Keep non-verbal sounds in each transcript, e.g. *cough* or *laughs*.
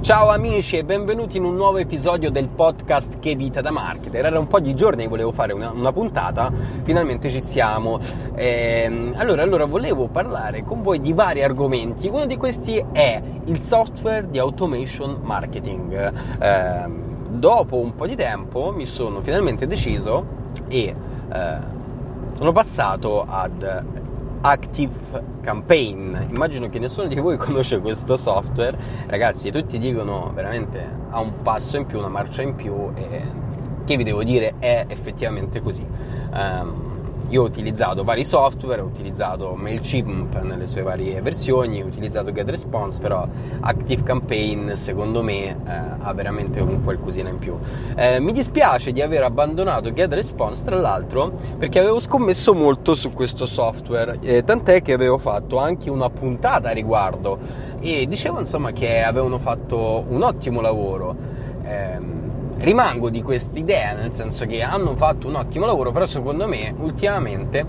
Ciao amici e benvenuti in un nuovo episodio del podcast Che vita da marketer. Era un po' di giorni che volevo fare una, una puntata, finalmente ci siamo. Ehm, allora, allora, volevo parlare con voi di vari argomenti. Uno di questi è il software di automation marketing. Ehm, dopo un po' di tempo mi sono finalmente deciso e eh, sono passato ad Active Campaign. Immagino che nessuno di voi *laughs* conosce questo software. Ragazzi, tutti dicono veramente ha un passo in più, una marcia in più e che vi devo dire è effettivamente così. Um, io ho utilizzato vari software, ho utilizzato MailChimp nelle sue varie versioni, ho utilizzato GetResponse, però ActiveCampaign secondo me eh, ha veramente un qualcosina in più. Eh, mi dispiace di aver abbandonato GetResponse tra l'altro perché avevo scommesso molto su questo software, eh, tant'è che avevo fatto anche una puntata a riguardo e dicevo insomma che avevano fatto un ottimo lavoro. Rimango di quest'idea, nel senso che hanno fatto un ottimo lavoro, però secondo me ultimamente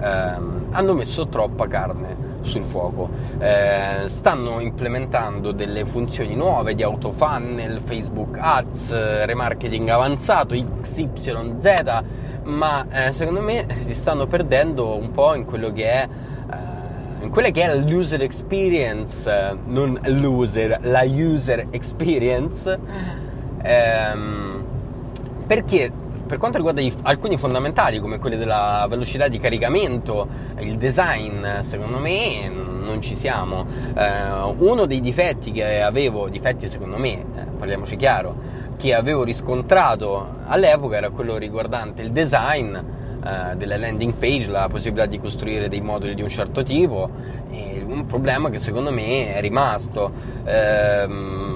ehm, hanno messo troppa carne sul fuoco. Eh, stanno implementando delle funzioni nuove di autofunnel, Facebook Ads, remarketing avanzato, XYZ, ma eh, secondo me si stanno perdendo un po' in quello che è eh, in quella che è l'user experience, eh, non l'user, la user experience Ehm, perché per quanto riguarda i, alcuni fondamentali come quelli della velocità di caricamento, il design, secondo me non ci siamo. Eh, uno dei difetti che avevo, difetti secondo me, eh, parliamoci chiaro, che avevo riscontrato all'epoca era quello riguardante il design eh, delle landing page, la possibilità di costruire dei moduli di un certo tipo, un problema che secondo me è rimasto. Eh,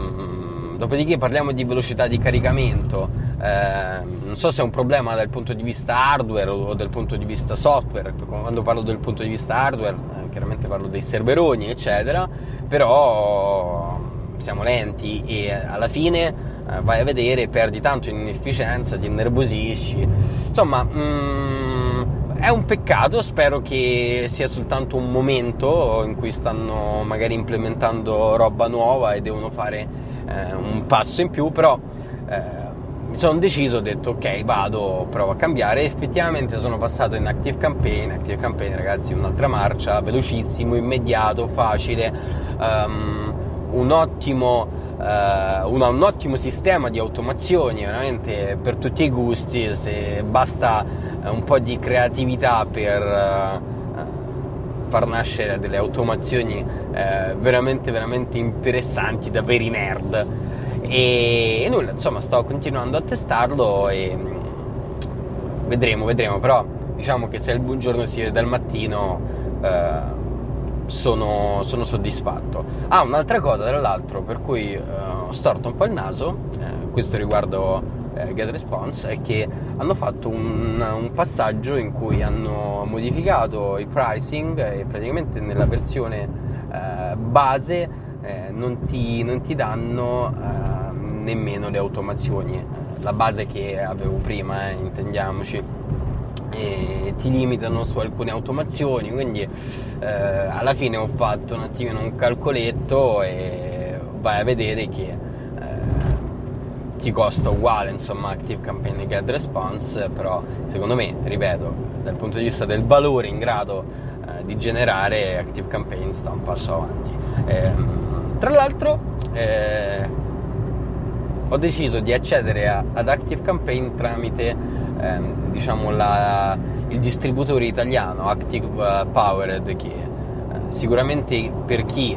Dopodiché parliamo di velocità di caricamento, eh, non so se è un problema dal punto di vista hardware o dal punto di vista software, quando parlo del punto di vista hardware eh, chiaramente parlo dei serveroni eccetera, però siamo lenti e alla fine eh, vai a vedere, perdi tanto in inefficienza, ti innervosisci, insomma... Mm, è un peccato, spero che sia soltanto un momento in cui stanno magari implementando roba nuova e devono fare eh, un passo in più, però eh, mi sono deciso, ho detto ok vado, provo a cambiare, effettivamente sono passato in Active Campaign, Active Campaign ragazzi un'altra marcia, velocissimo, immediato, facile, um, un ottimo... Uh, un, un, ottimo sistema di automazioni veramente per tutti i gusti. Se basta un po' di creatività per uh, far nascere delle automazioni uh, veramente veramente interessanti da veri nerd. E, e, nulla insomma sto continuando a testarlo e mm, vedremo vedremo. Però diciamo che se il buongiorno si vede dal mattino uh, sono, sono, soddisfatto. Ah un'altra cosa tra l'altro per cui ho storto un po' il naso questo riguardo eh, GetResponse è che hanno fatto un, un, passaggio in cui hanno modificato il pricing e praticamente nella versione eh, base eh, non, ti, non, ti, danno eh, nemmeno le automazioni, eh, la base che avevo prima, eh, intendiamoci. Ti limitano su alcune automazioni, quindi alla fine ho fatto un attimino un calcoletto e vai a vedere che ti costa uguale insomma Active Campaign Get Response però secondo me ripeto dal punto di vista del valore in grado eh, di generare Active Campaign sta un passo avanti. Eh, tra l'altro eh, ho deciso di accedere a, ad Active Campaign tramite ehm, diciamo la, il distributore italiano Active eh, Powered che eh, sicuramente per chi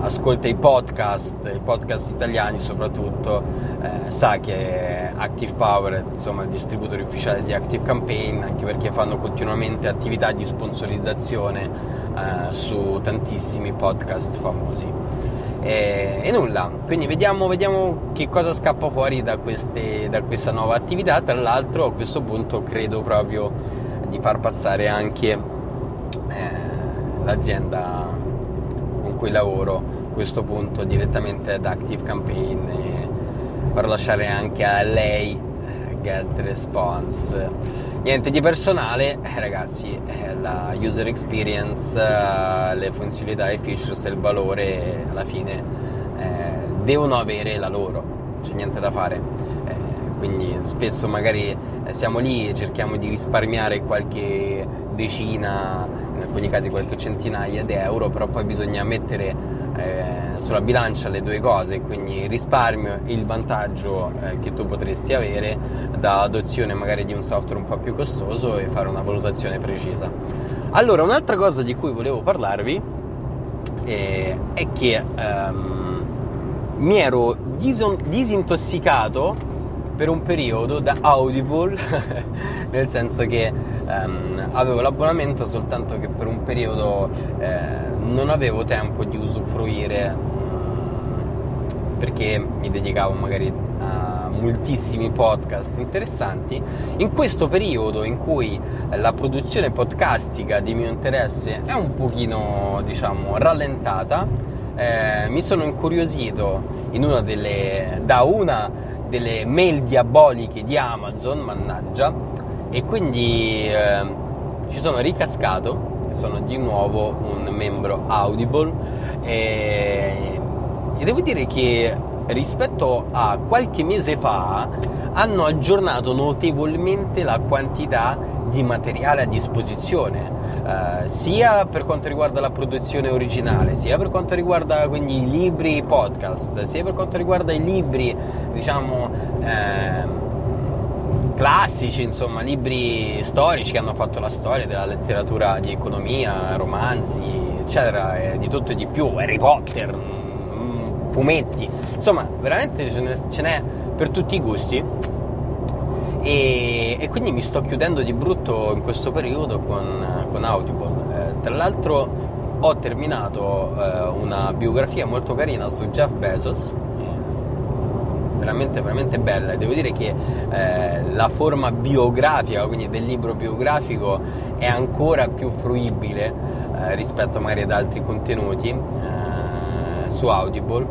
ascolta i podcast, i podcast italiani soprattutto, eh, sa che Active Power insomma, il distributore ufficiale di Active Campaign, anche perché fanno continuamente attività di sponsorizzazione eh, su tantissimi podcast famosi. E, e, nulla, quindi vediamo, vediamo, che cosa scappa fuori da, queste, da questa nuova attività. Tra l'altro a questo punto credo proprio di far passare anche eh, l'azienda cui lavoro questo punto direttamente ad Active Campaign e per lasciare anche a lei eh, get response niente di personale eh, ragazzi eh, la user experience le funzionalità i features e il valore alla fine devono avere la loro, c'è niente da fare. Quindi spesso magari siamo lì e cerchiamo di risparmiare qualche decina, in alcuni casi qualche centinaia di euro, però poi bisogna mettere eh, sulla bilancia le due cose, quindi il risparmio e il vantaggio eh, che tu potresti avere da adozione magari di un software un po' più costoso e fare una valutazione precisa. Allora, un'altra cosa di cui volevo parlarvi eh, è che ehm, mi ero disintossicato per un periodo da Audible, *laughs* nel senso che ehm, avevo l'abbonamento soltanto che per un periodo eh, non avevo tempo di usufruire mm, perché mi dedicavo magari a moltissimi podcast interessanti. In questo periodo in cui la produzione podcastica di mio interesse è un pochino, diciamo, rallentata, eh, mi sono incuriosito in una delle, da una delle mail diaboliche di Amazon, mannaggia, e quindi eh, ci sono ricascato, sono di nuovo un membro Audible e, e devo dire che rispetto a qualche mese fa hanno aggiornato notevolmente la quantità di materiale a disposizione eh, sia per quanto riguarda la produzione originale, sia per quanto riguarda quindi i libri podcast, sia per quanto riguarda i libri, diciamo, eh, classici, insomma, libri storici che hanno fatto la storia della letteratura di economia, romanzi, eccetera, di tutto e di più, Harry Potter, mm, fumetti, insomma, veramente ce n'è, ce n'è per tutti i gusti e, e, quindi mi sto chiudendo di brutto in questo periodo con, con Audible. Eh, tra l'altro ho terminato eh, una biografia molto carina su Jeff Bezos, veramente, veramente bella. Devo dire che eh, la forma biografica, quindi del libro biografico, è ancora più fruibile eh, rispetto magari ad altri contenuti eh, su Audible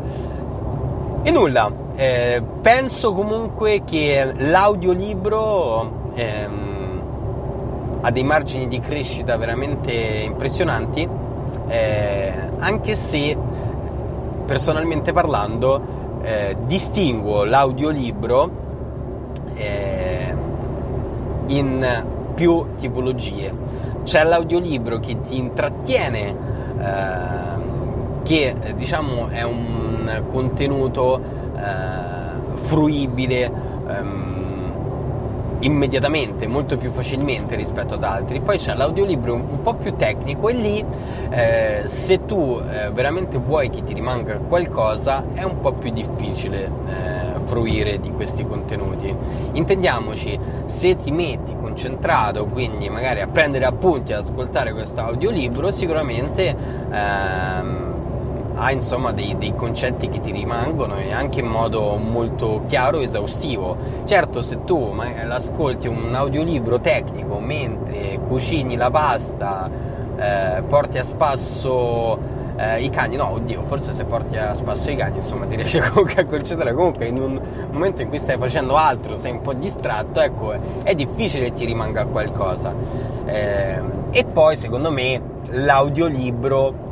e nulla, eh, penso comunque che l'audiolibro ehm, ha dei margini di crescita veramente impressionanti, eh, anche se personalmente parlando eh, distinguo l'audiolibro eh, in più tipologie. C'è l'audiolibro che ti intrattiene, ehm, che diciamo è un contenuto eh, fruibile ehm, immediatamente, molto più facilmente rispetto ad altri. Poi c'è l'audiolibro un po' più tecnico e lì eh, se tu eh, veramente vuoi che ti rimanga qualcosa è un po' più difficile eh, fruire di questi contenuti. Intendiamoci, se ti metti concentrato, quindi magari a prendere appunti e ascoltare questo audiolibro, sicuramente ehm, ha insomma dei, dei, concetti che ti rimangono e anche in modo molto chiaro e esaustivo. Certo, se tu ascolti un audiolibro tecnico mentre cucini la pasta, eh, porti a spasso eh, i cani, no, oddio, forse se porti a spasso i cani, insomma, ti riesci *laughs* comunque a concentrare. Comunque, in un momento in cui stai facendo altro, sei un po' distratto, ecco, è difficile che ti rimanga qualcosa. Eh, e poi, secondo me, l'audiolibro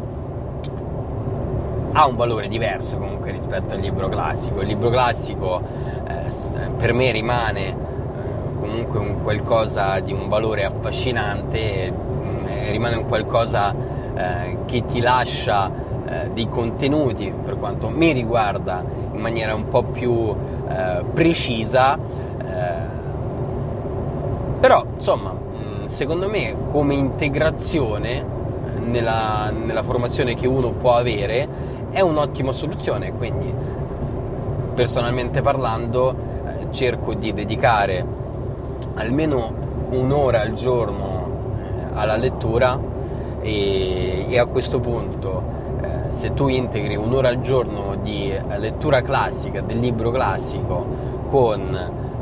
ha un valore diverso comunque rispetto al libro classico. Il libro classico eh, per me rimane eh, comunque un qualcosa di un valore affascinante, eh, rimane un qualcosa eh, che ti lascia eh, dei contenuti, per quanto mi riguarda, in maniera un po' più eh, precisa. però insomma, secondo me come integrazione nella, nella formazione che uno può avere è un'ottima soluzione, quindi personalmente parlando eh, cerco di dedicare almeno un'ora al giorno eh, alla lettura e, e, a questo punto eh, se tu integri un'ora al giorno di lettura classica del libro classico con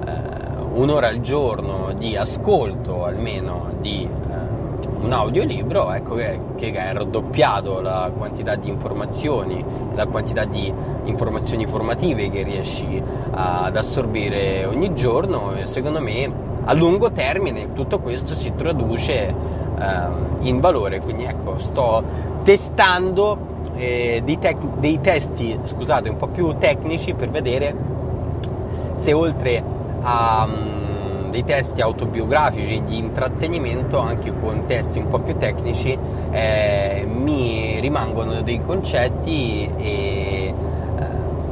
eh, un'ora al giorno di ascolto almeno di un audiolibro ecco, che, che ha raddoppiato la quantità di informazioni, la quantità di informazioni formative che riesci ad assorbire ogni giorno e secondo me a lungo termine tutto questo si traduce eh, in valore. Quindi ecco, sto testando eh, dei, tec- dei testi scusate, un po' più tecnici per vedere se oltre a um, dei testi autobiografici di intrattenimento, anche con testi un po' più tecnici, eh, mi rimangono dei concetti e eh,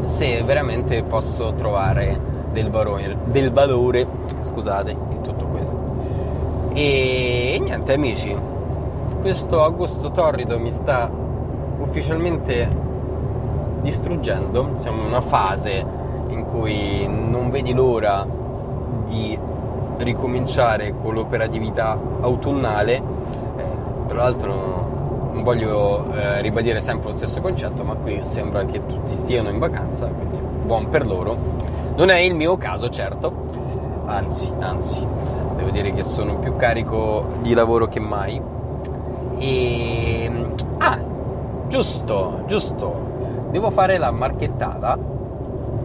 se veramente posso trovare del valore, del valore scusate, in tutto questo. E, e niente amici, questo agosto torrido mi sta ufficialmente distruggendo, siamo in una fase in cui non vedi l'ora di ricominciare con l'operatività autunnale. Eh, tra l'altro non voglio eh, ribadire sempre lo stesso concetto, ma qui sembra che tutti stiano in vacanza, quindi buon per loro. Non è il mio caso, certo, anzi, anzi, devo dire che sono più carico di lavoro che mai. E... Ah, giusto, giusto, devo fare la marchettata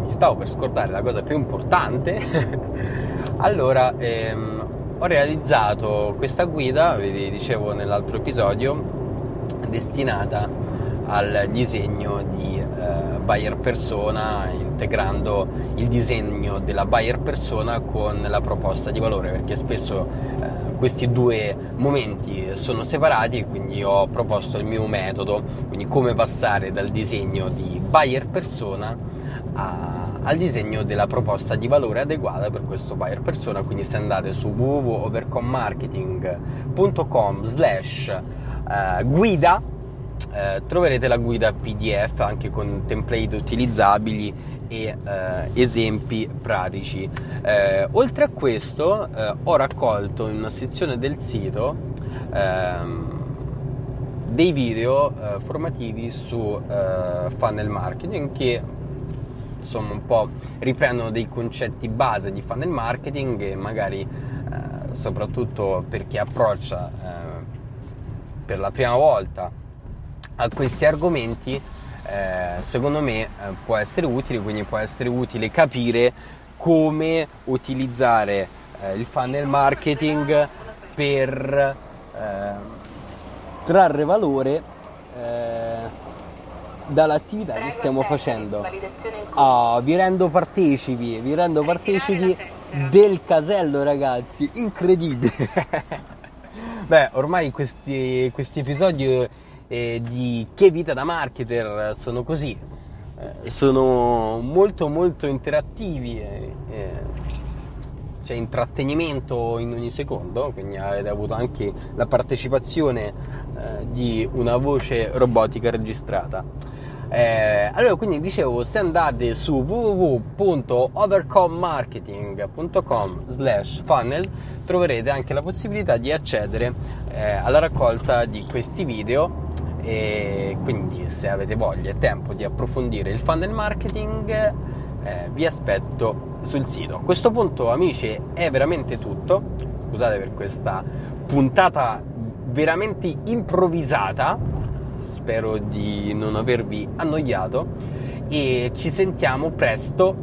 stavo per scordare la cosa più importante, *laughs* allora ehm, ho realizzato questa guida, vi dicevo nell'altro episodio, destinata al disegno di eh, buyer persona, integrando il disegno della buyer persona con la proposta di valore, perché spesso eh, questi due momenti sono separati, quindi ho proposto il mio metodo, quindi come passare dal disegno di buyer persona a al disegno della proposta di valore adeguata per questo buyer persona. Quindi se andate su www.overcommarketing.com slash eh, guida eh, troverete la guida pdf anche con template utilizzabili e eh, esempi pratici. Eh, oltre a questo eh, ho raccolto in una sezione del sito ehm, dei video eh, formativi su funnel marketing che insomma un po' riprendono dei concetti base di funnel marketing e magari eh, soprattutto per chi approccia eh, per la prima volta a questi argomenti eh, secondo me eh, può essere utile quindi può essere utile capire come utilizzare eh, il funnel marketing per eh, trarre valore dall'attività che stiamo facendo. Oh, vi rendo partecipi, vi rendo partecipi del casello ragazzi, incredibile. *laughs* Beh, ormai questi, questi episodi eh, di Che vita da marketer sono così, eh, sono molto molto interattivi. Eh, eh c'è intrattenimento in ogni secondo, quindi avete avuto anche la partecipazione eh, di una voce robotica registrata. Eh, allora, quindi dicevo, se andate su www.overcommarketing.com slash funnel troverete anche la possibilità di accedere eh, alla raccolta di questi video. E quindi se avete voglia e tempo di approfondire il funnel marketing eh, vi aspetto sul sito. A questo punto amici è veramente tutto, scusate per questa puntata veramente improvvisata spero di non avervi annoiato e ci sentiamo presto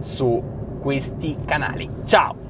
su questi canali. Ciao!